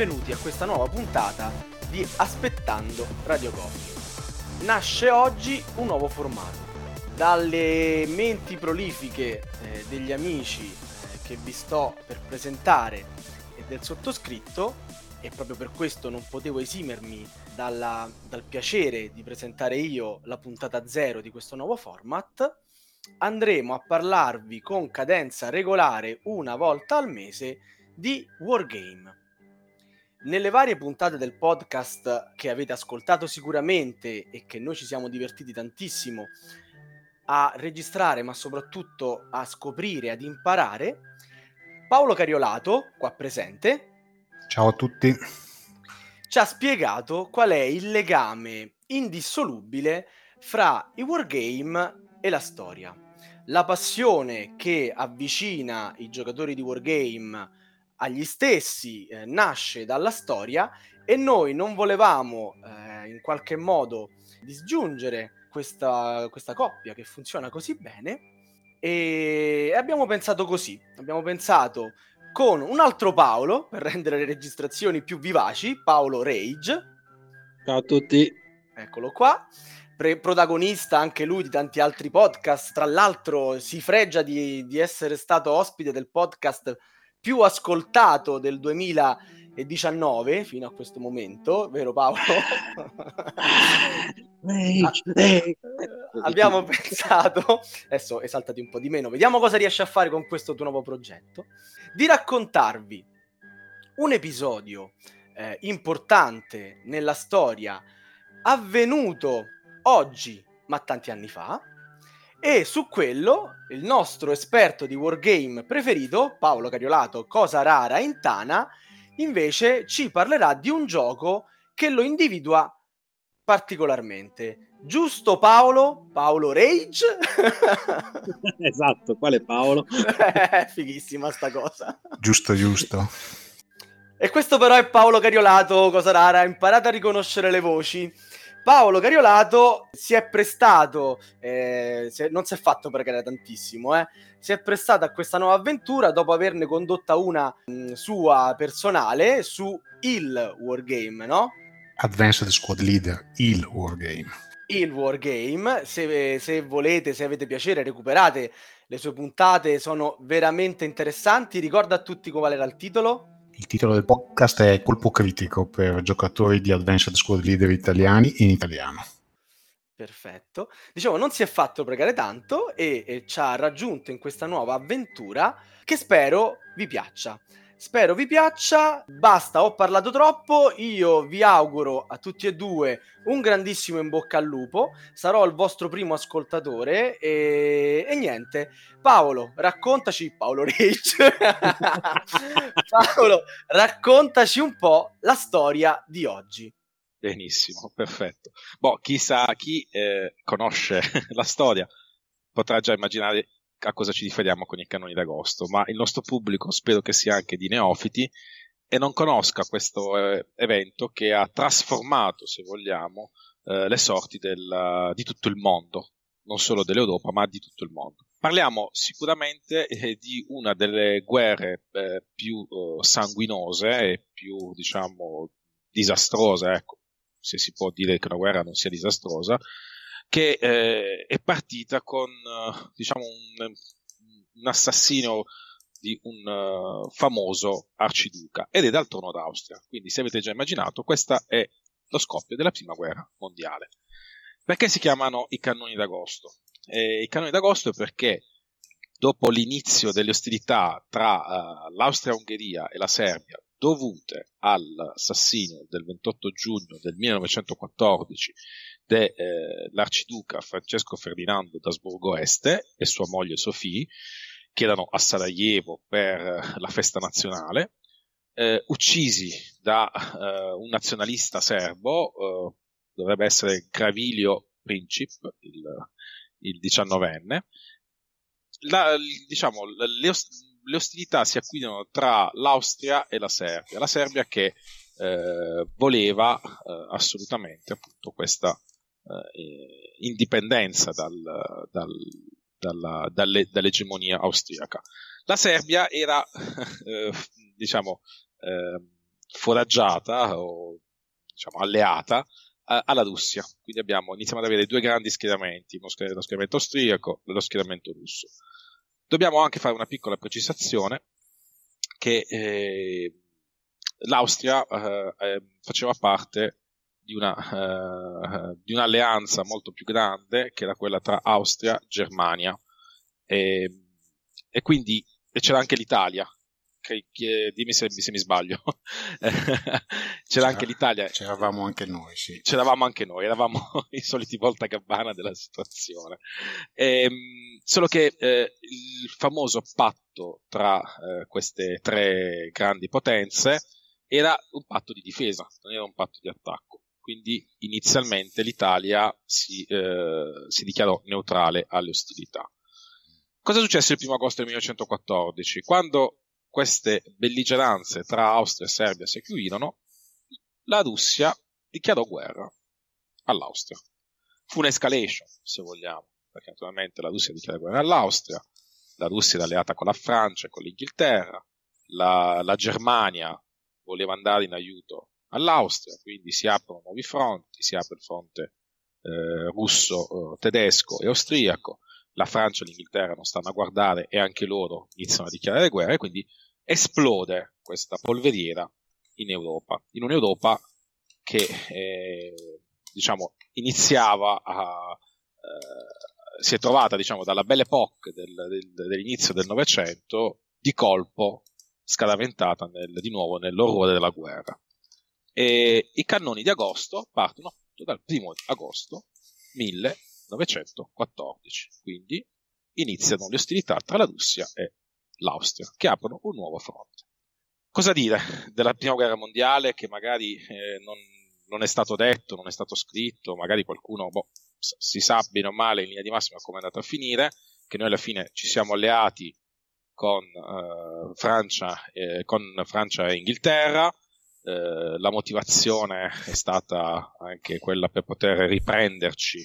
benvenuti a questa nuova puntata di Aspettando Radio Coffee. Nasce oggi un nuovo formato. Dalle menti prolifiche eh, degli amici eh, che vi sto per presentare e del sottoscritto, e proprio per questo non potevo esimermi dalla, dal piacere di presentare io la puntata zero di questo nuovo format, andremo a parlarvi con cadenza regolare una volta al mese di Wargame. Nelle varie puntate del podcast che avete ascoltato sicuramente e che noi ci siamo divertiti tantissimo a registrare, ma soprattutto a scoprire, ad imparare, Paolo Cariolato, qua presente. Ciao a tutti. Ci ha spiegato qual è il legame indissolubile fra i wargame e la storia. La passione che avvicina i giocatori di wargame agli stessi eh, nasce dalla storia e noi non volevamo eh, in qualche modo disgiungere questa, questa coppia che funziona così bene e abbiamo pensato così, abbiamo pensato con un altro Paolo per rendere le registrazioni più vivaci, Paolo Rage. Ciao a tutti. Eccolo qua. Pre- protagonista anche lui di tanti altri podcast, tra l'altro si fregia di, di essere stato ospite del podcast più ascoltato del 2019 fino a questo momento, vero Paolo? Abbiamo pensato, adesso esaltati un po' di meno, vediamo cosa riesci a fare con questo tuo nuovo progetto, di raccontarvi un episodio eh, importante nella storia avvenuto oggi, ma tanti anni fa, e su quello il nostro esperto di wargame preferito, Paolo Cariolato, cosa rara in Tana, invece ci parlerà di un gioco che lo individua particolarmente. Giusto Paolo? Paolo Rage? esatto, quale Paolo? Fighissima sta cosa. Giusto, giusto. E questo però è Paolo Cariolato, cosa rara, imparate a riconoscere le voci. Paolo Cariolato si è prestato, eh, si è, non si è fatto pregare tantissimo, eh, si è prestato a questa nuova avventura dopo averne condotta una mh, sua personale su il Wargame, no? Advanced Squad Leader, il Wargame. Il Wargame, se, se volete, se avete piacere, recuperate le sue puntate, sono veramente interessanti. Ricorda a tutti qual era il titolo? Il titolo del podcast è Colpo critico per giocatori di Advanced Squad Leader italiani in italiano. Perfetto. Diciamo, non si è fatto pregare tanto e, e ci ha raggiunto in questa nuova avventura che spero vi piaccia. Spero vi piaccia, basta, ho parlato troppo, io vi auguro a tutti e due un grandissimo in bocca al lupo, sarò il vostro primo ascoltatore e, e niente, Paolo, raccontaci, Paolo Rich, Paolo, raccontaci un po' la storia di oggi. Benissimo, perfetto. Boh, chi sa, chi eh, conosce la storia. Potrà già immaginare a cosa ci riferiamo con i canoni d'agosto, ma il nostro pubblico spero che sia anche di neofiti e non conosca questo eh, evento che ha trasformato, se vogliamo, eh, le sorti del, di tutto il mondo, non solo dell'Europa, ma di tutto il mondo. Parliamo sicuramente eh, di una delle guerre eh, più eh, sanguinose e più, diciamo, disastrose, ecco, se si può dire che una guerra non sia disastrosa, che eh, è partita con uh, diciamo un, un, assassino di un uh, famoso arciduca ed è dal trono d'Austria. Quindi, se avete già immaginato, questo è lo scoppio della prima guerra mondiale. Perché si chiamano i cannoni d'agosto? Eh, I cannoni d'agosto perché dopo l'inizio delle ostilità tra uh, l'Austria-Ungheria e la Serbia, dovute all'assassinio del 28 giugno del 1914 dell'arciduca eh, Francesco Ferdinando d'Asburgo Este e sua moglie Sofì, che erano a Sarajevo per eh, la festa nazionale, eh, uccisi da eh, un nazionalista serbo, eh, dovrebbe essere Gravilio Princip, il, il diciannovenne. La, diciamo, le, le, ostilità si acquidono tra l'Austria e la Serbia. La Serbia che eh, voleva assolutamente appunto questa eh, indipendenza dal, dal, dalla, dalle, dall'egemonia austriaca. La Serbia era, eh, diciamo, eh, foraggiata o diciamo alleata alla Russia. Quindi abbiamo, iniziamo ad avere due grandi schieramenti, lo schieramento austriaco e lo schieramento russo. Dobbiamo anche fare una piccola precisazione che eh, l'Austria eh, eh, faceva parte di, una, eh, di, un'alleanza molto più grande che era quella tra Austria e Germania e, e quindi e c'era anche l'Italia che, che, dimmi se, se, mi sbaglio. C'era, C'era anche l'Italia. C'eravamo anche noi, sì. C'eravamo anche noi, eravamo i soliti volta gabbana della situazione. E, ehm, solo che eh, il famoso patto tra eh, queste tre grandi potenze era un patto di difesa, non era un patto di attacco. Quindi inizialmente l'Italia si, eh, si dichiarò neutrale alle ostilità. Cosa successe il 1 agosto del 1914? Quando queste belligeranze tra Austria e Serbia si chiudirono, la Russia dichiarò guerra all'Austria. Fu un'escalation, se vogliamo, perché naturalmente la Russia dichiarò guerra all'Austria, la Russia era alleata con la Francia e con l'Inghilterra, la, la Germania voleva andare in aiuto all'Austria, quindi si aprono nuovi fronti, si apre il fronte eh, russo, eh, tedesco e austriaco, la Francia e l'Inghilterra non stanno a guardare e anche loro iniziano a dichiarare guerra e quindi esplode questa polveriera in Europa, in un'Europa che eh, diciamo iniziava a eh, si è trovata diciamo dalla belle époque del, del, dell'inizio del Novecento di colpo scaraventata nel, di nuovo nell'orrore della guerra e i cannoni di agosto partono appunto dal primo agosto 1000 1914. Quindi iniziano le ostilità tra la Russia e l'Austria, che aprono un nuovo fronte. Cosa dire della prima guerra mondiale che magari eh, non, non, è stato detto, non è stato scritto, magari qualcuno boh, si sa bene o male in linea di massima come è andata a finire, che noi alla fine ci siamo alleati con, eh, Francia, eh, con Francia e Inghilterra, eh, la motivazione è stata anche quella per poter riprenderci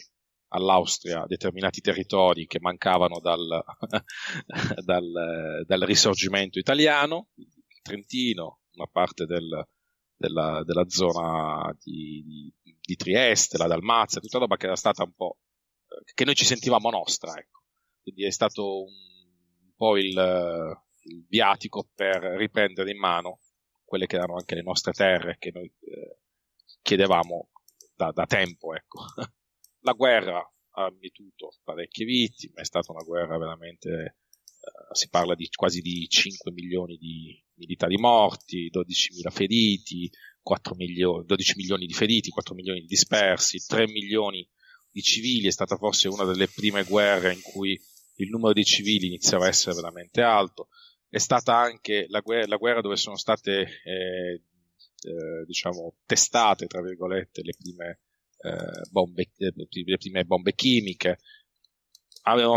all'Austria determinati territori che mancavano dal, dal, dal risorgimento italiano, il Trentino, una parte del, della, della, zona di, di, di, Trieste, la Dalmazia, tutta roba che era stata un po' eh, che noi ci sentivamo nostra, ecco. Quindi è stato un, un po' il, il, viatico per riprendere in mano quelle che erano anche le nostre terre che noi eh, chiedevamo da, da tempo, ecco. la guerra ha mietuto parecchie vittime, è stata una guerra veramente, eh, si parla di quasi di 5 milioni di militari morti, 12.000 feriti, 4 milioni, 12 milioni di feriti, 4 milioni di dispersi, 3 milioni di civili, è stata forse una delle prime guerre in cui il numero di civili iniziava a essere veramente alto, è stata anche la guerra, la guerra dove sono state eh, eh, diciamo testate tra virgolette le prime eh, bombe, eh, le prime bombe chimiche,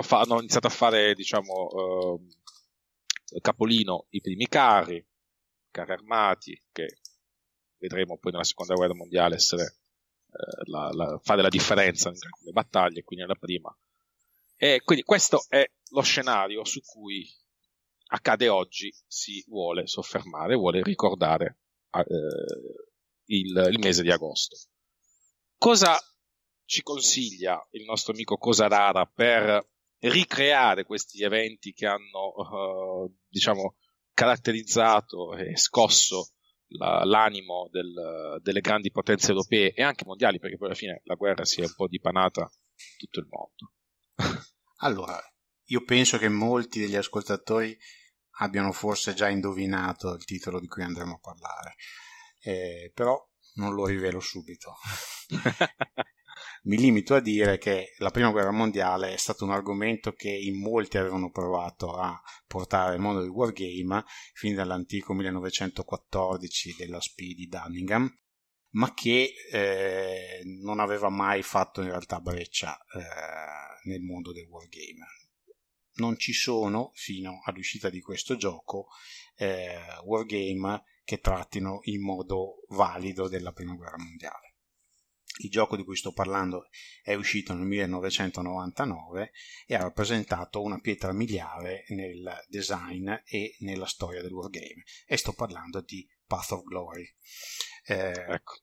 fa- hanno iniziato a fare, diciamo, eh, capolino i primi carri, carri armati, che vedremo poi nella seconda guerra mondiale essere, eh, la, la, fare la differenza nelle battaglie, quindi nella prima. E quindi questo è lo scenario su cui accade oggi, si vuole soffermare, vuole ricordare eh, il, il mese di agosto. Cosa ci consiglia il nostro amico Cosarara per ricreare questi eventi che hanno, uh, diciamo, caratterizzato e scosso la, l'animo del, delle grandi potenze europee e anche mondiali, perché poi alla fine la guerra si è un po' dipanata in tutto il mondo. allora, io penso che molti degli ascoltatori abbiano forse già indovinato il titolo di cui andremo a parlare, eh, però non lo rivelo subito. Mi limito a dire che la prima guerra mondiale è stato un argomento che in molti avevano provato a portare al mondo del wargame fin dall'antico 1914 della SPI di Dunningham, ma che eh, non aveva mai fatto in realtà breccia eh, nel mondo del wargame. Non ci sono, fino all'uscita di questo gioco, eh, wargame che trattino in modo valido della prima guerra mondiale. Il gioco di cui sto parlando è uscito nel 1999 e ha rappresentato una pietra miliare nel design e nella storia del wargame. E sto parlando di Path of Glory. Eh, ecco.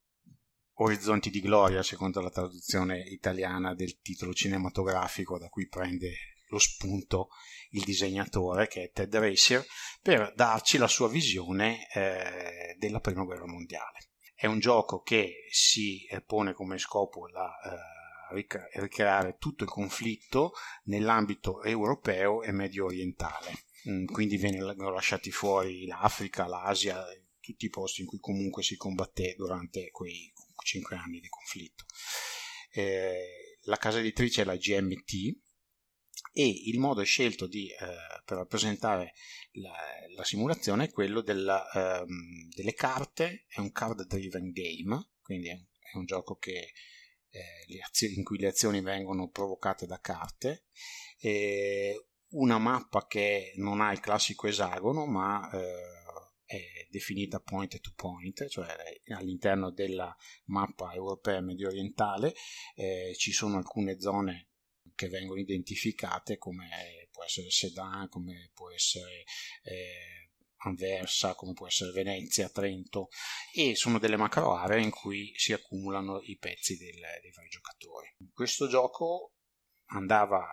Orizzonti di Gloria, secondo la traduzione italiana del titolo cinematografico da cui prende lo spunto il disegnatore che è Ted Racer per darci la sua visione eh, della prima guerra mondiale. È un gioco che si eh, pone come scopo la eh, ricreare tutto il conflitto nell'ambito europeo e medio orientale. Mm, quindi vengono lasciati fuori l'Africa, l'Asia, tutti i posti in cui comunque si combatté durante quei cinque anni di conflitto. Eh, la casa editrice è la GMT e il modo scelto di, eh, per rappresentare la, la, simulazione è quello della, ehm, delle carte, è un card driven game, quindi è un, gioco che, eh, azioni, in cui le azioni vengono provocate da carte, una mappa che non ha il classico esagono ma eh, è definita point to point, cioè all'interno della mappa europea medio orientale eh, ci sono alcune zone che vengono identificate come può essere Sedan, come può essere eh, Anversa, come può essere Venezia, Trento e sono delle macro aree in cui si accumulano i pezzi del, dei vari giocatori. Questo gioco andava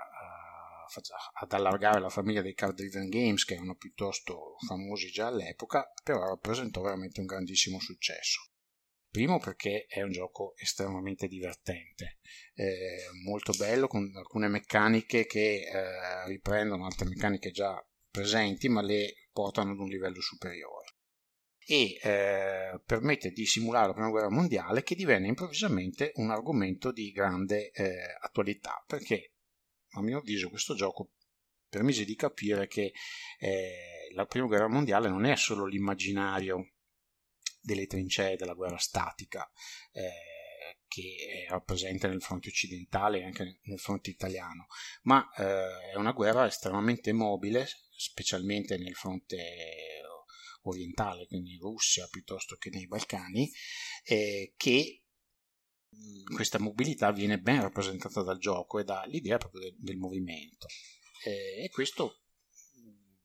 ad allargare la famiglia dei card driven games che erano piuttosto famosi già all'epoca, però rappresentò veramente un grandissimo successo. Primo perché è un gioco estremamente divertente, eh, molto bello con alcune meccaniche che eh, riprendono altre meccaniche già presenti ma le portano ad un livello superiore. E eh, permette di simulare la prima guerra mondiale che divenne improvvisamente un argomento di grande eh, attualità perché a mio avviso questo gioco permise di capire che eh, la prima guerra mondiale non è solo l'immaginario delle trincee della guerra statica eh, che è presente nel fronte occidentale e anche nel fronte italiano, ma eh, è una guerra estremamente mobile, specialmente nel fronte orientale, quindi in Russia piuttosto che nei Balcani, eh, che questa mobilità viene ben rappresentata dal gioco e dall'idea proprio del, del movimento. E, e, questo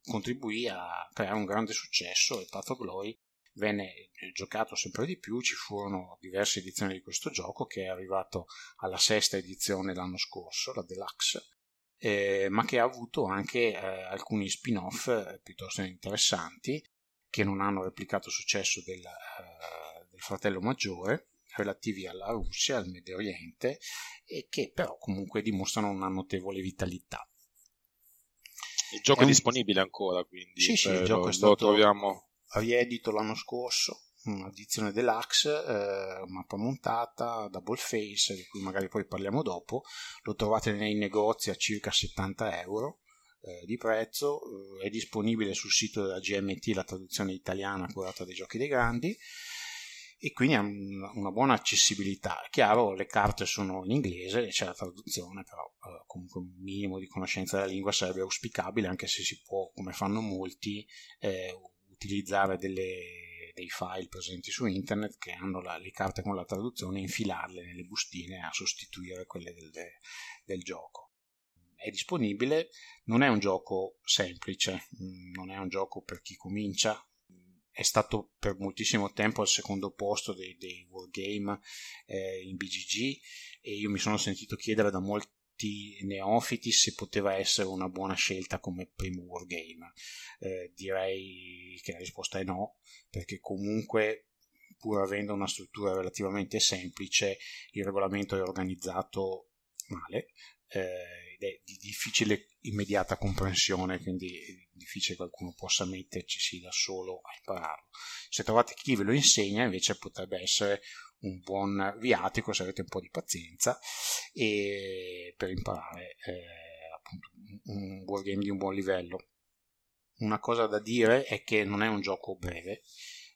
contribuì a creare un grande successo e Path of Glory venne giocato sempre di più ci furono diverse edizioni di questo gioco che è arrivato alla sesta edizione l'anno scorso la Deluxe eh, ma che ha avuto anche eh, alcuni spin-off eh, piuttosto interessanti che non hanno replicato il successo del, eh, del fratello maggiore relativi alla Russia, al Medio Oriente e che però comunque dimostrano una notevole vitalità. Il gioco è, è disponibile ancora, quindi sì, sì, il gioco è stato troviamo... riedito l'anno scorso, un'edizione deluxe, eh, mappa montata, double face, di cui magari poi parliamo dopo, lo trovate nei negozi a circa 70 euro eh, di prezzo, eh, è disponibile sul sito della GMT la traduzione italiana curata dei giochi dei grandi e quindi ha una buona accessibilità. Chiaro, le carte sono in inglese, c'è la traduzione, però eh, comunque un minimo di conoscenza della lingua sarebbe auspicabile, anche se si può, come fanno molti, eh, utilizzare delle, dei file presenti su internet che hanno la, le carte con la traduzione e infilarle nelle bustine a sostituire quelle del, del gioco. È disponibile, non è un gioco semplice, mm, non è un gioco per chi comincia, è stato per moltissimo tempo al secondo posto dei, dei wargame eh, in BGG e io mi sono sentito chiedere da molti neofiti se poteva essere una buona scelta come primo wargame. Eh, direi che la risposta è no, perché comunque pur avendo una struttura relativamente semplice il regolamento è organizzato male eh, ed è di difficile immediata comprensione, quindi è difficile che qualcuno possa metterci da solo a impararlo. Se trovate chi ve lo insegna, invece potrebbe essere un buon viatico se avete un po' di pazienza e per imparare eh, appunto un wargame di un buon livello. Una cosa da dire è che non è un gioco breve,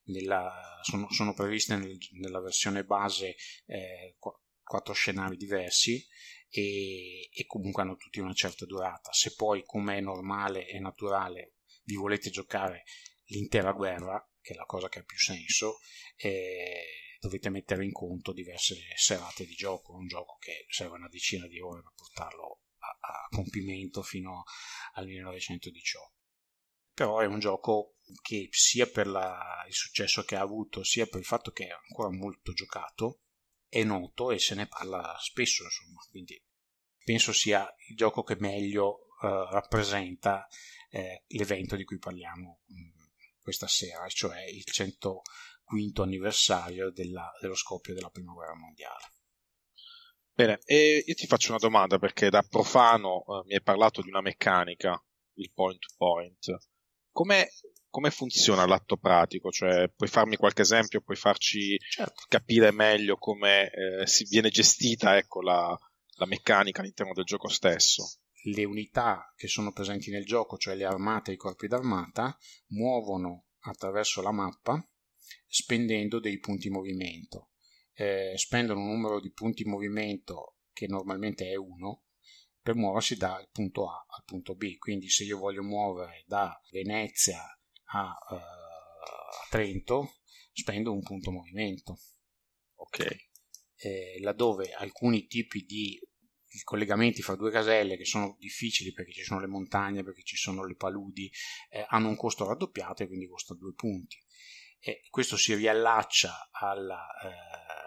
nella, sono, sono, previste nel, nella versione base eh, quattro scenari diversi e, e, comunque hanno tutti una certa durata. Se poi, come è normale e naturale, vi volete giocare l'intera guerra, che è la cosa che ha più senso, eh, dovete mettere in conto diverse serate di gioco, un gioco che serve una decina di ore per portarlo a, a compimento fino al 1918. Però è un gioco che sia per la, il successo che ha avuto, sia per il fatto che è ancora molto giocato, è noto e se ne parla spesso, insomma, quindi penso sia il gioco che meglio eh, rappresenta eh, l'evento di cui parliamo mh, mm, questa sera, cioè il 105 anniversario della, dello scoppio della prima guerra mondiale. Bene, e io ti faccio una domanda perché da profano eh, mi hai parlato di una meccanica, il point to point. Come, come funziona l'atto pratico? Cioè, puoi farmi qualche esempio, puoi farci certo. capire meglio come eh, si viene gestita ecco, la, la meccanica all'interno del gioco stesso? Le unità che sono presenti nel gioco, cioè le armate e i corpi d'armata, muovono attraverso la mappa spendendo dei punti movimento. Eh, spendono un numero di punti movimento che normalmente è 1 per muoversi dal punto A al punto B. Quindi se io voglio muovere da Venezia a, uh, a Trento, spendo un punto movimento. Ok. Eh, laddove alcuni tipi di collegamenti fra due caselle che sono difficili perché ci sono le montagne, perché ci sono le paludi, eh, hanno un costo raddoppiato e quindi costa due punti. E questo si riallaccia alla, eh,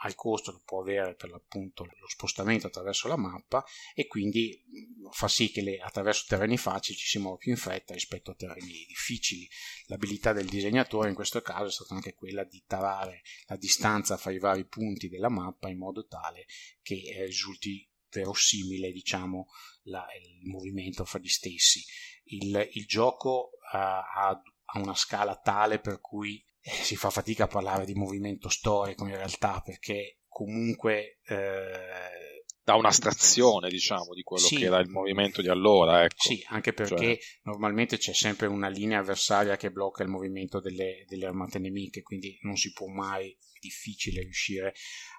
al costo che può avere per l'appunto lo spostamento attraverso la mappa e quindi fa sì che le, attraverso terreni facili ci si muova più in fretta rispetto a terreni difficili. L'abilità del disegnatore in questo caso è stata anche quella di tarare la distanza fra i vari punti della mappa in modo tale che eh, risulti verosimile diciamo la, il movimento fra gli stessi. Il, il gioco uh, ha, ha una scala tale per cui eh, si fa fatica a parlare di movimento storico in realtà perché comunque eh, da un'astrazione diciamo di quello sì, che era il movimento di allora ecco. sì anche perché cioè... normalmente c'è sempre una linea avversaria che blocca il movimento delle, delle armate nemiche quindi non si può mai è difficile riuscire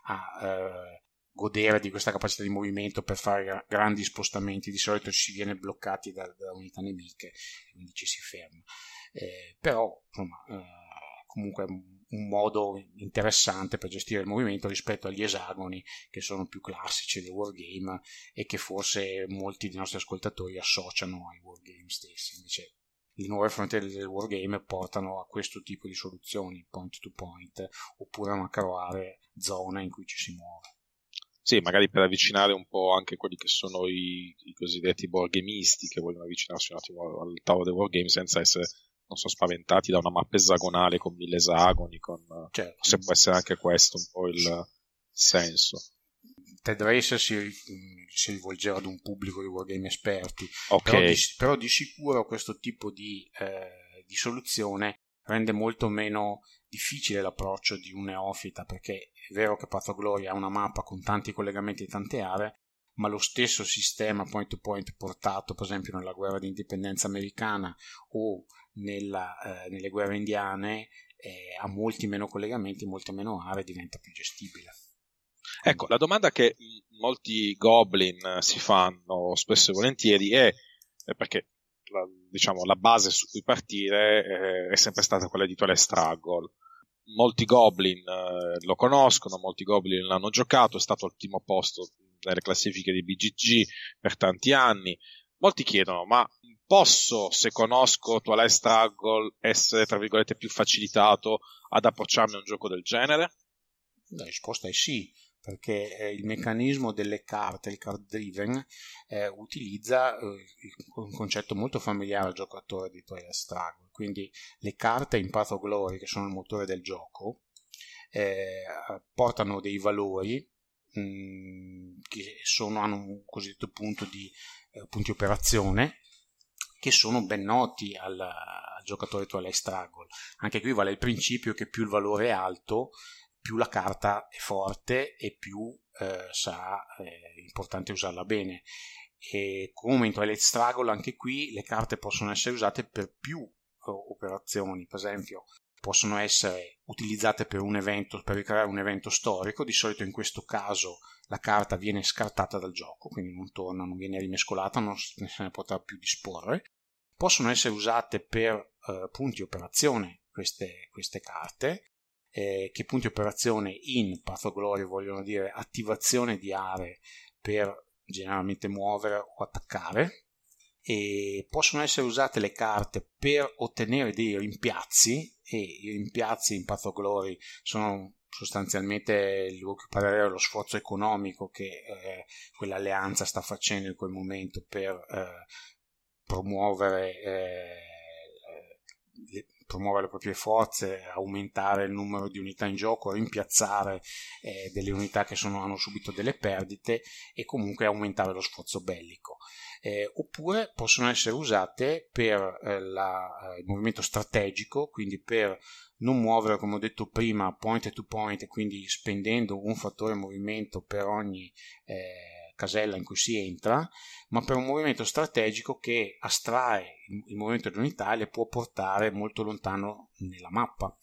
a eh, godere di questa capacità di movimento per fare grandi spostamenti di solito si viene bloccati da, da unità nemiche quindi ci si ferma eh, però insomma eh, comunque un modo interessante per gestire il movimento rispetto agli esagoni che sono più classici dei wargame e che forse molti dei nostri ascoltatori associano ai wargame stessi. Invece le nuove frontiere del wargame portano a questo tipo di soluzioni, point to point, oppure a una macroare zona in cui ci si muove. Sì, magari per avvicinare un po' anche quelli che sono i, i cosiddetti wargamisti che vogliono avvicinarsi un attimo al tavolo del wargame senza essere non so, spaventati da una mappa esagonale con mille esagoni, con... certo. se può essere anche questo un po' il senso. Ted Racer si, si rivolgeva ad un pubblico di wargame esperti, okay. però, di, però, di, sicuro questo tipo di, eh, di soluzione rende molto meno difficile l'approccio di un neofita perché è vero che Path Glory ha una mappa con tanti collegamenti e tante aree ma lo stesso sistema point to point portato per esempio nella guerra di indipendenza americana o nella, eh, nelle guerre indiane eh, ha molti meno collegamenti, molte meno aree, diventa più gestibile. Ecco, la domanda che molti goblin si fanno spesso e volentieri è, è perché la, diciamo, la base su cui partire eh, è sempre stata quella di Toilet Struggle. Molti goblin eh, lo conoscono, molti goblin l'hanno giocato, è stato al primo posto nelle classifiche di BGG per tanti anni. Molti chiedono, ma posso, se conosco Twilight Struggle, essere, tra virgolette, più facilitato ad approcciarmi a un gioco del genere? La risposta è sì, perché eh, il meccanismo delle carte, il card driven, eh, utilizza eh, un concetto molto familiare al giocatore di Twilight Struggle. Quindi le carte in Path of Glory, che sono il motore del gioco, eh, portano dei valori mh, mm, che sono, hanno un cosiddetto punto di eh, punti operazione che sono ben noti al, al giocatore Twilight Struggle. Anche qui vale il principio che più il valore è alto, più la carta è forte e più eh, sarà eh, importante usarla bene. E come in Twilight Struggle, anche qui le carte possono essere usate per più eh, operazioni, per esempio possono essere utilizzate per un evento, per ricreare un evento storico, di solito in questo caso la carta viene scartata dal gioco, quindi non torna, non viene rimescolata, non se ne potrà più disporre. Possono essere usate per eh, punti operazione queste, queste carte, eh, che punti operazione in Path Glory vogliono dire attivazione di aree per generalmente muovere o attaccare e possono essere usate le carte per ottenere dei rimpiazzi e i rimpiazzi in Path Glory sono sostanzialmente il parere lo sforzo economico che eh, quell'alleanza sta facendo in quel momento per eh, promuovere, eh, le, promuovere le proprie forze, aumentare il numero di unità in gioco, rimpiazzare eh, delle unità che sono, hanno subito delle perdite e comunque aumentare lo sforzo bellico. Eh, oppure possono essere usate per eh, la, il movimento strategico, quindi per non muovere, come ho detto prima, point to point, quindi spendendo un fattore movimento per ogni eh, casella in cui si entra, ma per un movimento strategico che astrae il movimento dell'unità e le può portare molto lontano nella mappa.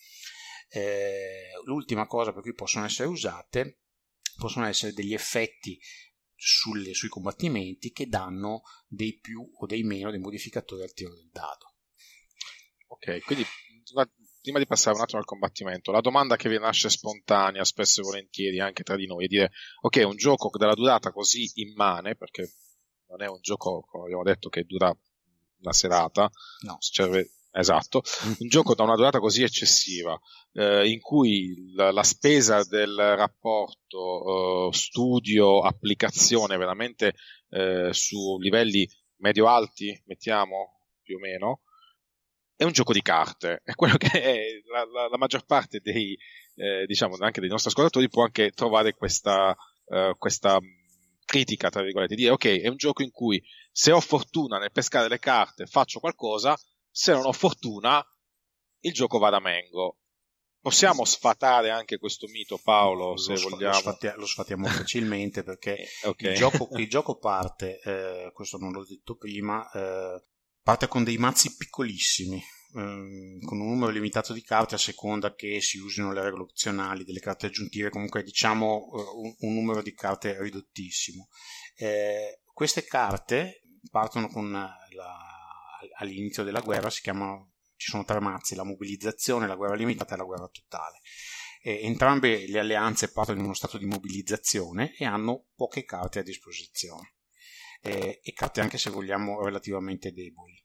Eh, l'ultima cosa per cui possono essere usate possono essere degli effetti sulle, sui combattimenti che danno dei più o dei meno dei modificatori al tiro del dado. Ok, quindi prima di passare un attimo al combattimento, la domanda che vi nasce spontanea, spesso e volentieri anche tra di noi, è dire, ok, un gioco della durata così immane, perché non è un gioco, come abbiamo detto, che dura una serata, no. cioè, esatto, un gioco da una durata così eccessiva, eh, in cui la, la, spesa del rapporto eh, studio-applicazione veramente eh, su livelli medio-alti, mettiamo più o meno, è un gioco di carte, è quello che è la, la, la maggior parte dei, eh, diciamo, anche dei nostri ascoltatori può anche trovare questa, uh, questa critica, tra virgolette, dire ok, è un gioco in cui se ho fortuna nel pescare le carte faccio qualcosa, se non ho fortuna il gioco va da mengo. Possiamo sfatare anche questo mito, Paolo, lo se sf- vogliamo. Lo, sfatia- lo sfatiamo facilmente perché eh, okay. il, gioco, il, gioco, parte, eh, questo non l'ho detto prima, eh, parte con dei mazzi piccolissimi, ehm, con un numero limitato di carte a seconda che si usino le regole opzionali delle carte aggiuntive, comunque diciamo eh, un, un, numero di carte ridottissimo. Eh, queste carte partono con la, all'inizio della guerra, chiamano, ci sono tre mazzi, la mobilizzazione, la guerra limitata e la guerra totale. Entrambe le alleanze partono in uno stato di mobilizzazione e hanno poche carte a disposizione eh, e carte anche se vogliamo relativamente deboli.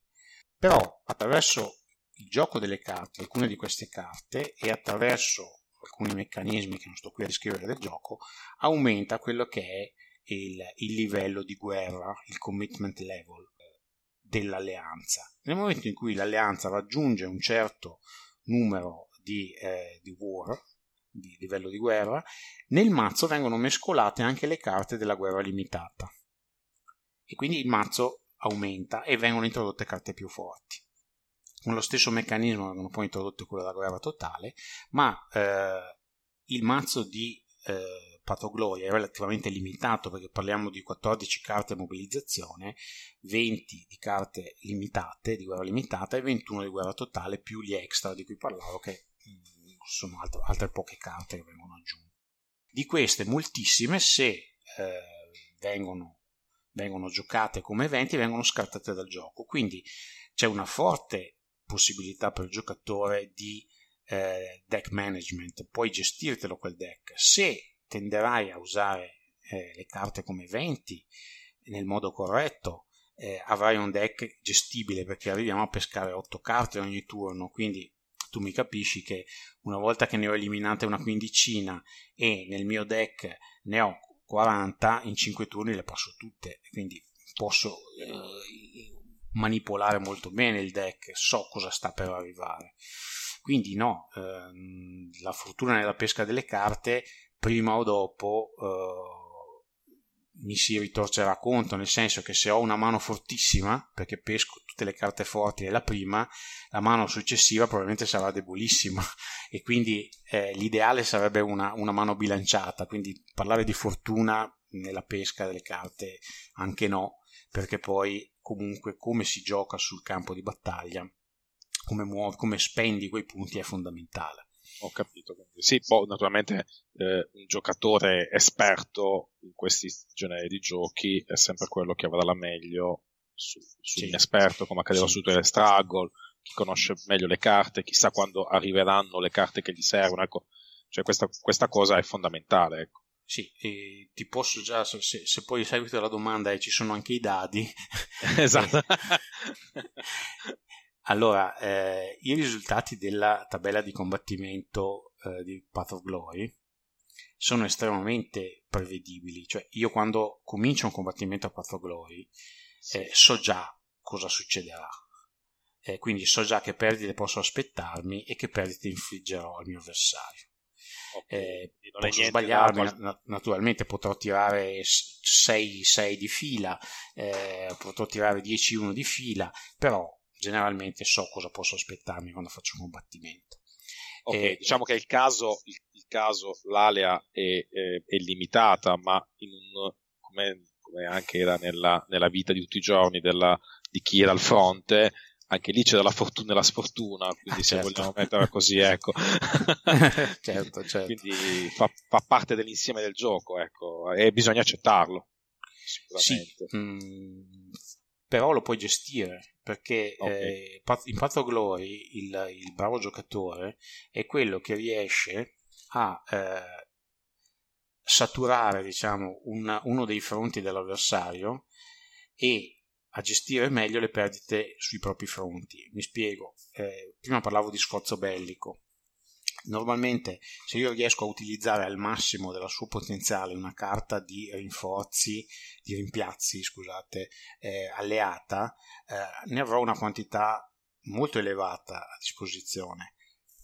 Però attraverso il gioco delle carte, alcune di queste carte e attraverso alcuni meccanismi che non sto qui a descrivere del gioco, aumenta quello che è il, il livello di guerra, il commitment level dell'alleanza. Nel momento in cui l'alleanza raggiunge un certo numero di, eh, di war, di livello di guerra, nel mazzo vengono mescolate anche le carte della guerra limitata e quindi il mazzo aumenta e vengono introdotte carte più forti. Con lo stesso meccanismo vengono poi introdotte quelle della guerra totale, ma eh, il mazzo di eh, Patogloria è relativamente limitato perché parliamo di 14 carte mobilizzazione, 20 di carte limitate, di guerra limitata e 21 di guerra totale più gli extra di cui parlavo che mm, sono altre, altre, poche carte che vengono aggiunte. Di queste moltissime se eh, vengono vengono giocate come eventi e vengono scartate dal gioco. Quindi c'è una forte possibilità per il giocatore di eh, deck management, puoi gestirtelo quel deck. Se tenderai a usare eh, le carte come eventi nel modo corretto, eh, avrai un deck gestibile perché arriviamo a pescare 8 carte ogni turno, quindi tu mi capisci che una volta che ne ho eliminate una quindicina e nel mio deck ne ho 40 in 5 turni le passo tutte quindi posso eh, manipolare molto bene il deck so cosa sta per arrivare. Quindi no ehm, la fortuna nella pesca delle carte prima o dopo eh, mi si ritorcerà conto, nel senso che se ho una mano fortissima, perché pesco tutte le carte forti nella prima, la mano successiva probabilmente sarà debolissima e quindi eh, l'ideale sarebbe una, una, mano bilanciata, quindi parlare di fortuna nella pesca delle carte anche no, perché poi comunque come si gioca sul campo di battaglia, come, muovi, come spendi quei punti è fondamentale. Ho capito. Sì, poi naturalmente eh, un giocatore esperto in questi generi di giochi è sempre quello che avrà la meglio su, su sì. un esperto, come accadeva sì. su Tele Struggle, chi conosce meglio le carte, chissà quando arriveranno le carte che gli servono, ecco, cioè questa, questa cosa è fondamentale. Ecco. Sì, ti posso già, se, se poi seguito alla domanda e ci sono anche i dadi. esatto. allora, eh, i risultati della tabella di combattimento eh, di Path of Glory sono estremamente prevedibili. Cioè, io quando comincio un combattimento a Path of Glory eh, so già cosa succederà. Eh, quindi so già che perdite posso aspettarmi e che perdite infliggerò al mio avversario. Eh, posso sbagliarmi, na- naturalmente potrò tirare 6, 6 di fila, eh, potrò tirare 10-1 di fila, però generalmente so cosa posso aspettarmi quando faccio un combattimento. Ok, eh, diciamo che il caso, il, il caso l'alea è, è, è, limitata, ma un, come, come, anche era nella, nella, vita di tutti i giorni della, di chi era al fronte, anche lì c'è la fortuna e la sfortuna, quindi se certo. vogliamo metterla così, ecco. certo, certo. Quindi fa, fa, parte dell'insieme del gioco, ecco, e bisogna accettarlo. Sicuramente. Sì, mm, però lo puoi gestire, perché okay. eh, in Path Glory il, il, bravo giocatore è quello che riesce a eh, saturare, diciamo, una, uno dei fronti dell'avversario e a gestire meglio le perdite sui propri fronti. Mi spiego, eh, prima parlavo di sforzo bellico. Normalmente se io riesco a utilizzare al massimo della sua potenziale una carta di rinforzi, di rimpiazzi, scusate, eh, alleata, eh, ne avrò una quantità molto elevata a disposizione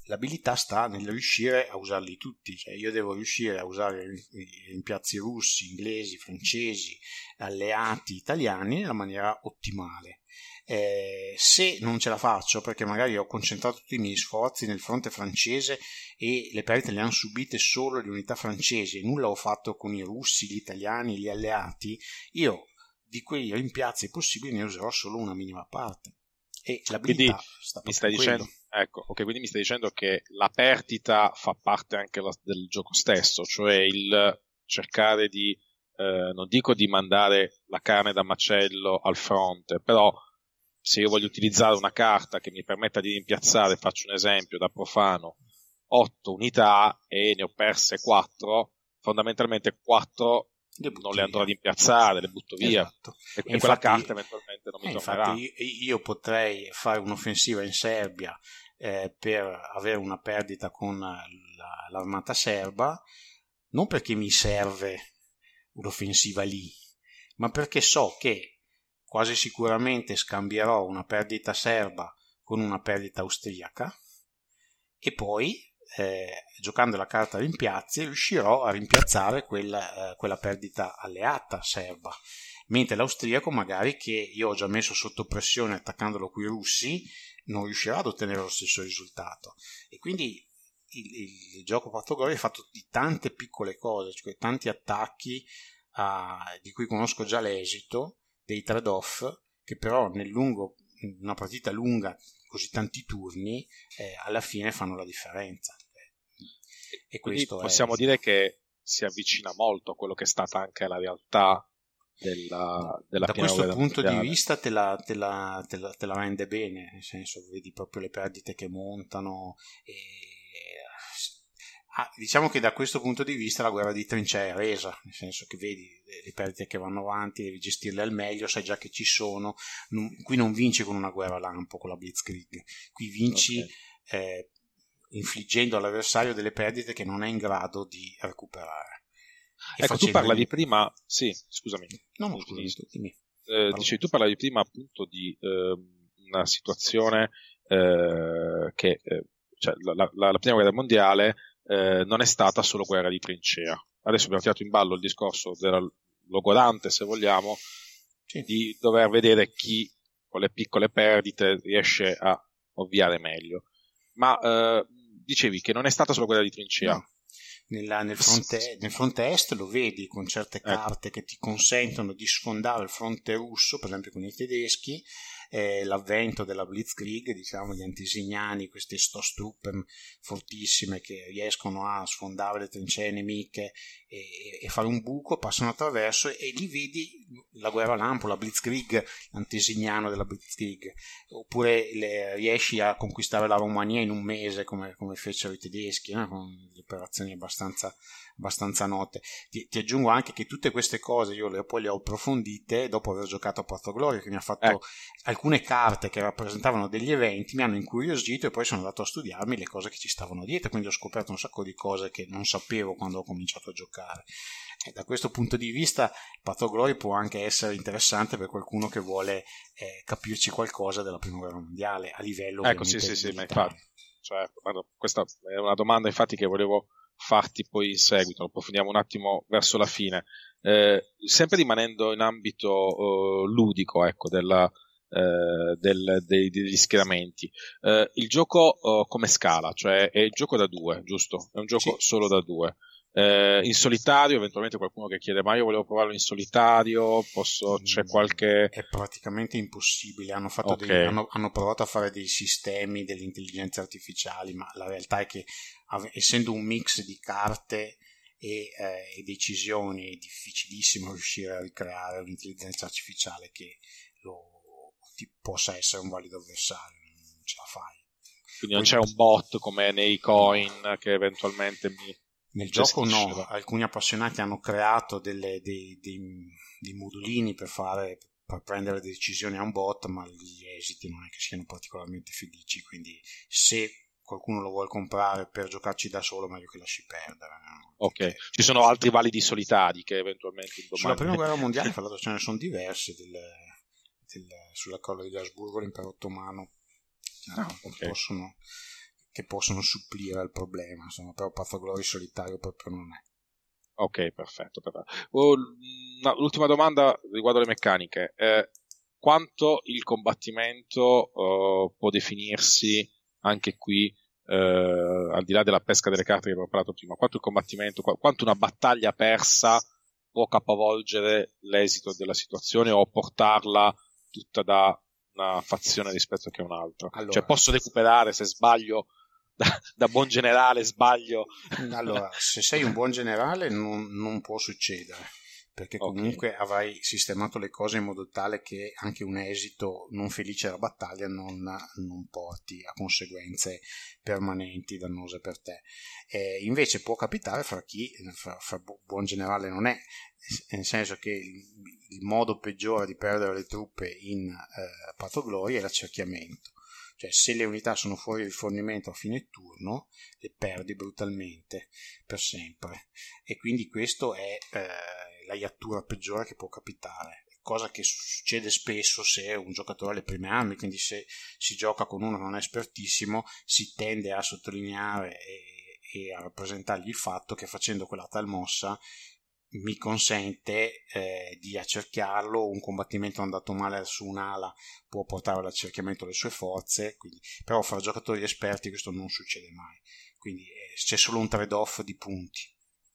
l'abilità sta nel riuscire a usarli tutti, cioè io devo riuscire a usare i rimpiazzi russi, inglesi, francesi, alleati, italiani nella maniera ottimale. Eh, se non ce la faccio perché magari ho concentrato tutti i miei sforzi nel fronte francese e le perdite le hanno subite solo le unità francesi e nulla ho fatto con i russi, gli italiani, gli alleati, io di quei rimpiazzi possibili ne userò solo una minima parte. E l'abilità Quindi sta mi stai dicendo Ecco, ok, quindi mi stai dicendo che la perdita fa parte anche la, del gioco stesso, cioè il cercare di, eh, non dico di mandare la carne da macello al fronte, però se io voglio utilizzare una carta che mi permetta di rimpiazzare, faccio un esempio da profano, 8 unità e ne ho perse 4, fondamentalmente 4 le non le andrò ad rimpiazzare, le butto via. Esatto. E, e, quella carta eventualmente non mi eh, tornerà. Infatti io potrei fare un'offensiva in Serbia eh, per avere una perdita con la, l'armata serba, non perché mi serve un'offensiva lì, ma perché so che quasi sicuramente scambierò una perdita serba con una perdita austriaca e poi eh, giocando la carta rimpiazzi riuscirò a rimpiazzare quella, eh, quella perdita alleata serba. Mentre l'austriaco magari che io ho già messo sotto pressione attaccandolo qui i russi non riuscirà ad ottenere lo stesso risultato. E quindi il, il gioco Patogori è fatto di tante piccole cose, cioè tanti attacchi uh, di cui conosco già l'esito, dei trade-off, che però nel lungo, una partita lunga, così tanti turni, eh, alla fine fanno la differenza. E questo possiamo è... dire che si avvicina molto a quello che è stata anche la realtà della, della da questo punto mondiale. di vista te la, te, la, te, la, te la, rende bene nel senso vedi proprio le perdite che montano e, ah, diciamo che da questo punto di vista la guerra di trincea è resa nel senso che vedi le perdite che vanno avanti devi gestirle al meglio sai già che ci sono non, qui non vinci con una guerra lampo con la blitzkrieg qui vinci okay. eh, infliggendo all'avversario delle perdite che non è in grado di recuperare Ecco, tu parlavi prima, sì, scusami. No, no, scusami, dimmi. Eh, dicevi, tu parlavi prima appunto di eh, una situazione eh, che, eh, cioè, la, la, la, prima guerra mondiale eh, non è stata solo guerra di trincea. Adesso abbiamo tirato in ballo il discorso della logorante, se vogliamo, sì. di dover vedere chi con le piccole perdite riesce a ovviare meglio. Ma eh, dicevi che non è stata solo guerra di trincea. No nella, nel, fronte, nel, fronte, est lo vedi con certe ecco. carte che ti consentono di sfondare il fronte russo, per esempio con i tedeschi, eh, l'avvento della Blitzkrieg, diciamo gli antesignani, queste Stoßtruppen fortissime che riescono a sfondare le trincee nemiche e, e, fare un buco, passano attraverso e li vedi la guerra lampo, la Blitzkrieg, l'antesignano della Blitzkrieg, oppure le, riesci a conquistare la Romania in un mese come, come fecero i tedeschi, no? con le operazioni abbastanza, abbastanza note. Ti, ti, aggiungo anche che tutte queste cose io le, poi le ho approfondite dopo aver giocato a Porto Gloria, che mi ha fatto eh. alcune carte che rappresentavano degli eventi, mi hanno incuriosito e poi sono andato a studiarmi le cose che ci stavano dietro, quindi ho scoperto un sacco di cose che non sapevo quando ho cominciato a giocare. E da questo punto di vista Path Glory può anche essere interessante per qualcuno che vuole eh, capirci qualcosa della prima guerra mondiale a livello ecco sì sì sì ma infatti cioè, questa è una domanda infatti che volevo farti poi in seguito approfondiamo un attimo verso la fine eh, sempre rimanendo in ambito uh, ludico ecco della, Uh, del, dei, degli schieramenti. Uh, il gioco uh, come scala, cioè è il gioco da due, giusto? È un gioco sì. solo da due. Eh, in solitario, eventualmente qualcuno che chiede: Ma io volevo provarlo in solitario, posso, c'è mm, qualche. È praticamente impossibile. Hanno, okay. dei, hanno, hanno, provato a fare dei sistemi, delle intelligenze artificiali, ma la realtà è che, essendo un mix di carte e, eh, e decisioni, è difficilissimo riuscire a ricreare un'intelligenza artificiale che lo, ti, possa essere un valido avversario. Non ce la fai. Quindi non c'è un bot come nei coin che eventualmente mi nel gioco no, alcuni appassionati hanno creato delle, dei, dei, dei, modulini per, fare, per prendere decisioni a un bot, ma gli esiti non è che siano particolarmente felici, quindi se qualcuno lo vuole comprare per giocarci da solo, meglio che lasci perdere. Ok, ci sono altri validi solitari che eventualmente... Domani... Sulla prima guerra mondiale, fra l'altro, ce ne sono diversi del, del, sulla colla di Asburgo, l'impero ottomano, cioè, ah, okay. possono che possono supplire al problema, insomma, però Path Glory solitario proprio non è. Ok, perfetto. perfetto. Oh, no, l'ultima domanda riguardo le meccaniche. Eh, quanto il combattimento oh, può definirsi anche qui, eh, al di là della pesca delle carte che abbiamo parlato prima, quanto il combattimento, quanto una battaglia persa può capovolgere l'esito della situazione o portarla tutta da una fazione rispetto che un'altra? Allora, cioè posso recuperare se sbaglio da, da, buon generale sbaglio. Allora, se sei un buon generale non, non può succedere, perché comunque okay. avrai sistemato le cose in modo tale che anche un esito non felice alla battaglia non, non porti a conseguenze permanenti dannose per te. Eh, invece può capitare fra chi, fra, fra buon generale non è, nel senso che il, il, modo peggiore di perdere le truppe in eh, Path Glory è l'accerchiamento cioè se le unità sono fuori rifornimento a fine turno le perdi brutalmente per sempre. E quindi questo è eh, la iattura peggiore che può capitare. Cosa che succede spesso se un giocatore ha le prime armi quindi se si gioca con uno che non è espertissimo si tende a sottolineare e, e a rappresentargli il fatto che facendo quella tal mossa mi consente eh, di accerchiarlo, un combattimento andato male su un'ala può portare all'accerchiamento delle sue forze, quindi, però fra giocatori esperti questo non succede mai, quindi eh, c'è solo un trade-off di punti.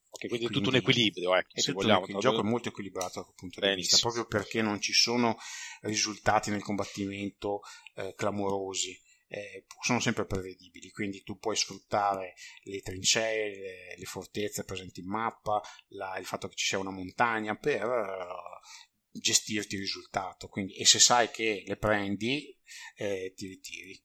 Ok, quindi, è tutto un equilibrio, ecco, se vogliamo. Il gioco è molto equilibrato dal punto di vista, proprio perché non ci sono risultati nel combattimento eh, clamorosi eh, sono sempre prevedibili, quindi tu puoi sfruttare le trincee, le, le fortezze presenti in mappa, la, il fatto che ci sia una montagna per uh, gestirti il risultato, quindi, e se sai che le prendi, eh, ti ritiri.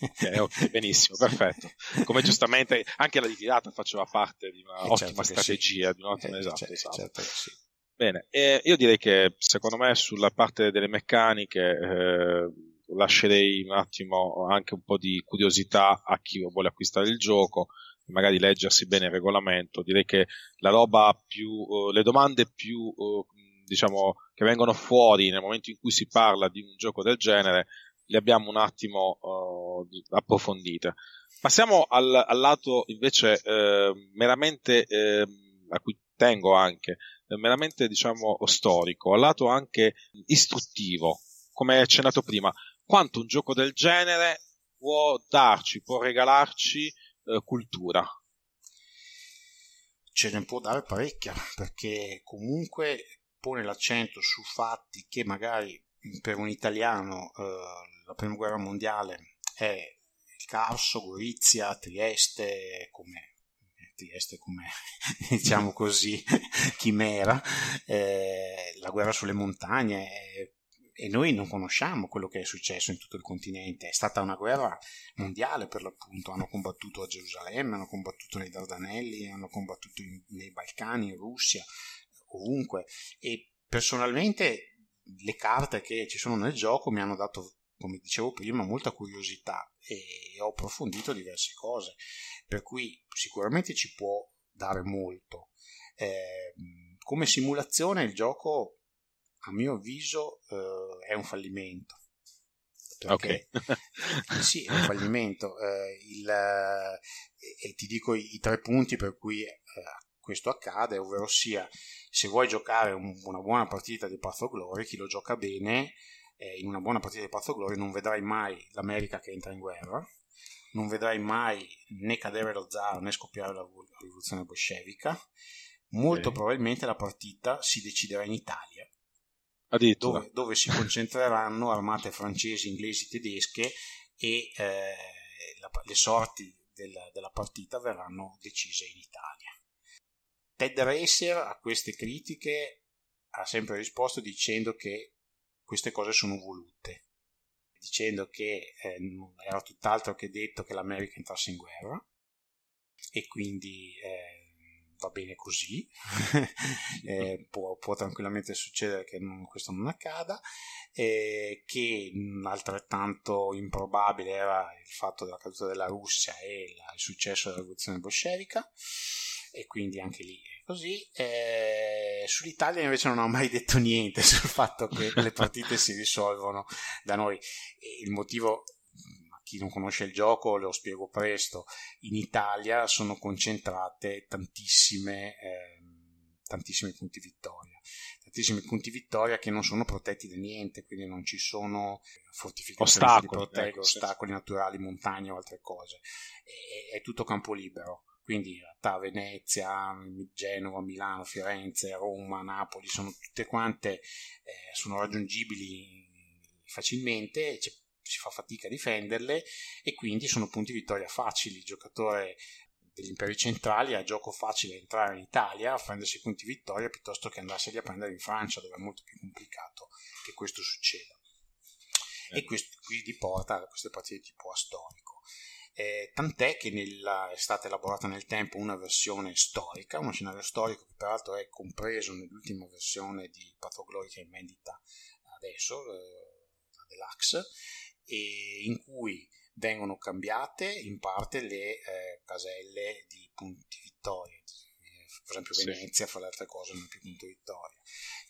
Okay, ok, benissimo, perfetto. Come giustamente anche la ritirata faceva parte di un'ottima eh, certo strategia, sì. di un'ottima eh, esatto, certo, esatto. Certo sì. Bene, eh, io direi che secondo me sulla parte delle meccaniche eh, lascerei un attimo anche un po' di curiosità a chi vuole acquistare il gioco, magari leggersi bene il regolamento. Direi che la roba più, uh, le domande più, uh, diciamo, che vengono fuori nel momento in cui si parla di un gioco del genere, le abbiamo un attimo uh, approfondite. Passiamo al, al lato invece meramente a cui tengo anche, meramente diciamo storico, al lato anche istruttivo, come accennato prima quanto un gioco del genere può darci, può regalarci eh, cultura. Ce ne può dare parecchia, perché comunque pone l'accento su fatti che magari per un italiano eh, la prima guerra mondiale è il Carso, Gorizia, Trieste, come Trieste come diciamo così chimera eh, la, guerra sulle montagne e, noi non conosciamo quello che è successo in tutto il continente. È stata una guerra mondiale per l'appunto. Hanno combattuto a Gerusalemme, hanno combattuto nei Dardanelli, hanno combattuto in, nei Balcani, in Russia, ovunque. E personalmente le carte che ci sono nel gioco mi hanno dato come dicevo prima, molta curiosità e ho approfondito diverse cose, per cui sicuramente ci può dare molto. Eh, come simulazione il gioco, a mio avviso, eh, è un fallimento. Perché, ok. sì, è un fallimento. Eh, il, eh, e ti dico i, i, tre punti per cui eh, questo accade, ovvero sia se vuoi giocare un, una buona partita di Path of Glory, chi lo gioca bene eh, in una buona partita di Pazzo Gloria non vedrai mai l'America che entra in guerra, non vedrai mai né cadere lo zar né scoppiare la, la rivoluzione bolscevica. Molto okay. probabilmente la partita si deciderà in Italia, dove, dove, si concentreranno armate francesi, inglesi, tedesche e eh, la, le sorti della, della partita verranno decise in Italia. Ted Racer a queste critiche ha sempre risposto dicendo che queste cose sono volute, dicendo che eh, era tutt'altro che detto che l'America entrasse in guerra e quindi eh, va bene così, eh, può, può, tranquillamente succedere che non, questo non accada, che altrettanto improbabile era il fatto della caduta della Russia e la, il successo della rivoluzione bolscevica e quindi anche lì è così. Eh, sull'Italia invece non ho mai detto niente sul fatto che le partite si risolvono da noi. E il motivo, a chi non conosce il gioco, lo spiego presto, in Italia sono concentrate tantissime... Eh, tantissimi punti vittoria, tantissimi punti vittoria che non sono protetti da niente, quindi non ci sono fortificazioni ostacoli, di proteggo, ecco, ostacoli naturali, montagne o altre cose, è, è tutto campo libero. Quindi in realtà Venezia, Genova, Milano, Firenze, Roma, Napoli sono tutte quante eh, sono raggiungibili facilmente, si fa fatica a difenderle e quindi sono punti vittoria facili. Il giocatore degli imperi centrali ha gioco facile entrare in Italia a prendersi punti vittoria piuttosto che andarseli a prendere in Francia dove è molto più complicato che questo succeda. Eh. E questo quindi porta a queste partite tipo storico. Eh, tant'è che nella, è stata elaborata nel tempo una versione storica, uno scenario storico che peraltro è compreso nell'ultima versione di è in vendita adesso, eh, la Deluxe, in cui vengono cambiate in parte le eh, caselle di punti vittoria, per esempio Venezia sì. fa le altre cose non più punto vittoria.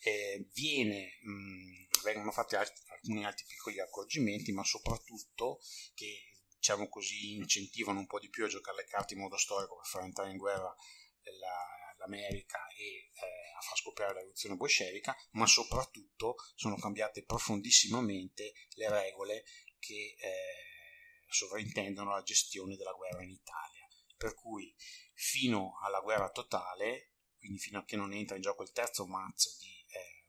Eh, viene, mh, vengono fatti altri, alcuni altri piccoli accorgimenti, ma soprattutto che diciamo così, incentivano un po' di più a giocare le carte in modo storico per far entrare in guerra la, l'America e eh, a far scoppiare la rivoluzione bolscevica, ma soprattutto sono cambiate profondissimamente le regole che eh, sovrintendono la gestione della guerra in Italia. Per cui fino alla guerra totale, quindi fino a che non entra in gioco il terzo mazzo di, eh,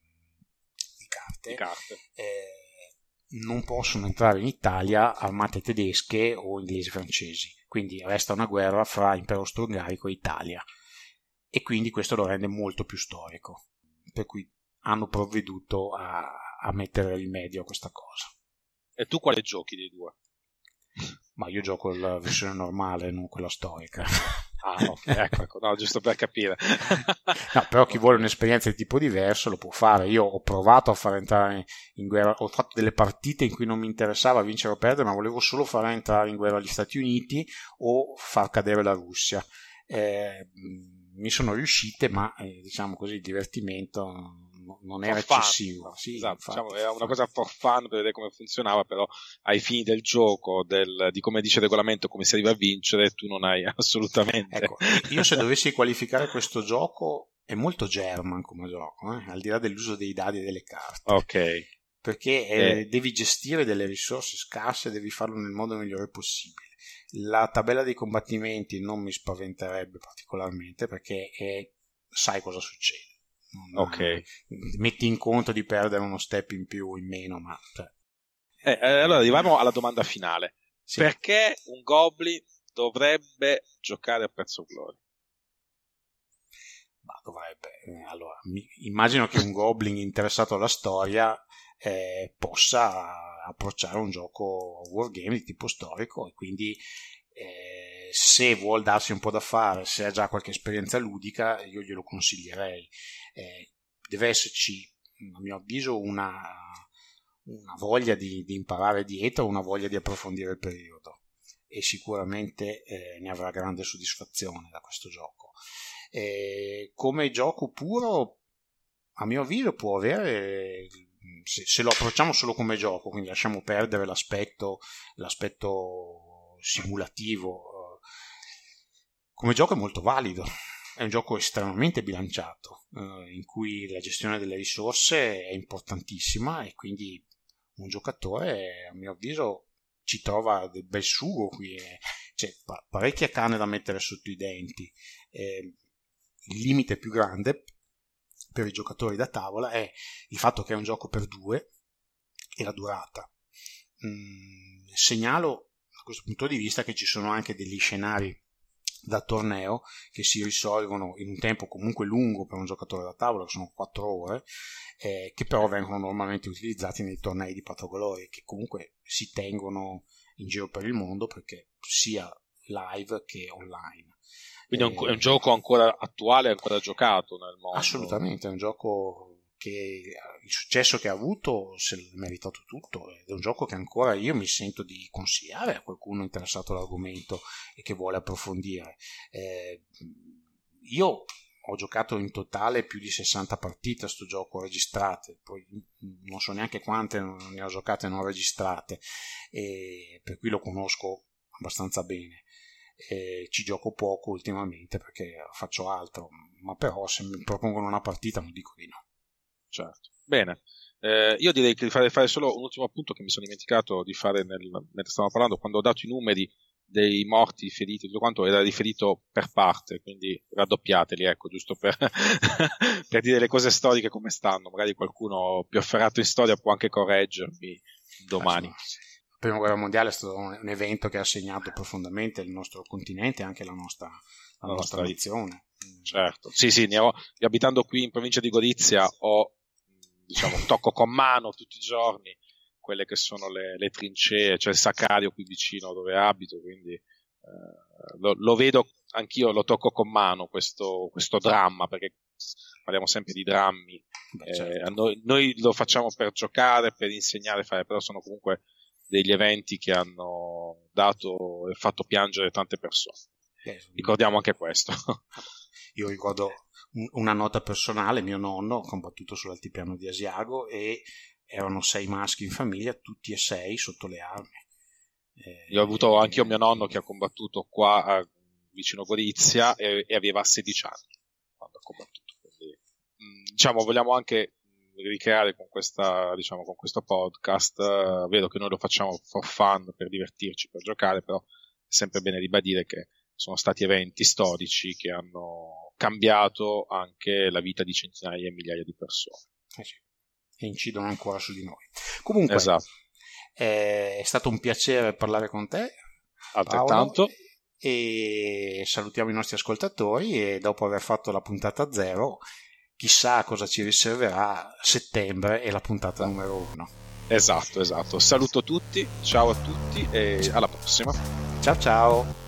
di carte, di carte. Eh, non possono entrare in Italia armate tedesche o inglesi francesi, quindi resta una guerra fra impero austro-ungarico e Italia e quindi questo lo rende molto più storico, per cui hanno provveduto a, a mettere rimedio a questa cosa. E tu quale giochi dei due? Ma io gioco la versione normale, non quella storica. Ah, ok, ecco, ecco, no, giusto per capire. no, però chi vuole un'esperienza di tipo diverso lo può fare. Io ho provato a far entrare in guerra, ho fatto delle partite in cui non mi interessava vincere o perdere, ma volevo solo far entrare in guerra gli Stati Uniti o far cadere la Russia. Eh, mi sono riuscite, ma eh, diciamo così il divertimento non era for eccessivo. Sì, esatto, diciamo, era una cosa for fun per vedere come funzionava, però ai fini del gioco, del, di come dice il regolamento, come si arriva a vincere, tu non hai assolutamente. Ecco, io se dovessi qualificare questo gioco è molto German come gioco, eh? al di là dell'uso dei dadi e delle carte. Ok. Perché eh, eh. devi gestire delle risorse scarse, devi farlo nel modo migliore possibile. La tabella dei combattimenti non mi spaventerebbe particolarmente perché è, sai cosa succede ok. Metti in conto di perdere uno step in più o in meno, ma... Cioè... Eh, eh, allora arriviamo alla domanda finale. Sì. Perché un Goblin dovrebbe giocare a Pezzo Glory? Ma dovrebbe. Eh, allora, immagino che un Goblin interessato alla storia eh, possa approcciare un gioco wargame di tipo storico e quindi eh, se vuol darsi un po' da fare, se ha già qualche esperienza ludica, io glielo consiglierei. Eh, deve esserci, a mio avviso, una, una voglia di, di, imparare dietro, una voglia di approfondire il periodo e sicuramente eh, ne avrà grande soddisfazione da questo gioco. Eh, come gioco puro, a mio avviso, può avere se, se, lo approcciamo solo come gioco, quindi lasciamo perdere l'aspetto, l'aspetto simulativo, come gioco è molto valido. È un gioco estremamente bilanciato, eh, in cui la gestione delle risorse è importantissima e quindi un giocatore, a mio avviso, ci trova del bel sugo qui. Eh. C'è parecchia carne da mettere sotto i denti. Eh, il limite più grande per i giocatori da tavola è il fatto che è un gioco per due e la durata. Mm, segnalo da questo punto di vista che ci sono anche degli scenari da torneo che si risolvono in un tempo comunque lungo per un giocatore da tavola, sono 4 ore, eh, che però vengono normalmente utilizzati nei tornei di Patagolori, che comunque si tengono in giro per il mondo perché sia live che online. Quindi è un, è un gioco ancora attuale, ancora giocato nel mondo. Assolutamente, è un gioco che il successo che ha avuto se l'ha meritato tutto ed è un gioco che ancora io mi sento di consigliare a qualcuno interessato all'argomento e che vuole approfondire. Eh, io ho giocato in totale più di 60 partite a questo gioco registrate, poi non so neanche quante ne ho giocate non registrate, per cui lo conosco abbastanza bene eh, ci gioco poco ultimamente perché faccio altro, ma però se mi propongono una partita non dico di no. Certo. Bene. Eh, io direi che di fare, fare, solo un ultimo appunto che mi sono dimenticato di fare nel, mentre stavamo parlando, quando ho dato i numeri dei morti, feriti, tutto quanto era riferito per parte, quindi raddoppiateli, ecco, giusto per, per dire le cose storiche come stanno. Magari qualcuno più afferrato in storia può anche correggermi domani. Ah, sì prima guerra mondiale è stato un, un, evento che ha segnato profondamente il nostro continente e anche la nostra, la la nostra nazione. Certo, sì, sì, ho, abitando qui in provincia di Gorizia ho, diciamo, tocco con mano tutti i giorni quelle che sono le, le trincee, cioè il sacrario qui vicino dove abito, quindi eh, lo, lo, vedo anch'io, lo tocco con mano questo, questo dramma, perché parliamo sempre di drammi. Beh, certo. eh, noi, noi, lo facciamo per giocare, per insegnare, fare, però sono comunque degli eventi che hanno dato e fatto piangere tante persone. Eh, Ricordiamo anche questo. Io ricordo una nota personale, mio nonno ha combattuto sull'altipiano di Asiago e erano sei maschi in famiglia, tutti e sei sotto le armi. Eh, io ho avuto anche io mio nonno che ha combattuto qua a, vicino Gorizia e, e, aveva 16 anni quando ha combattuto. Quindi, mm, diciamo, vogliamo anche ricreare con, questa, diciamo, con questo podcast. Uh, vedo che noi lo facciamo for fun, per divertirci, per giocare, però è sempre bene ribadire che sono stati eventi storici che hanno cambiato anche la vita di centinaia e migliaia di persone. Eh sì. E incidono ancora su di noi. Comunque, esatto. è stato un piacere parlare con te. Altrettanto. Paolo, e salutiamo i nostri ascoltatori e dopo aver fatto la puntata zero chissà cosa ci riserverà settembre e la puntata numero uno. Esatto, esatto. Saluto tutti, ciao a tutti e alla prossima. Ciao ciao.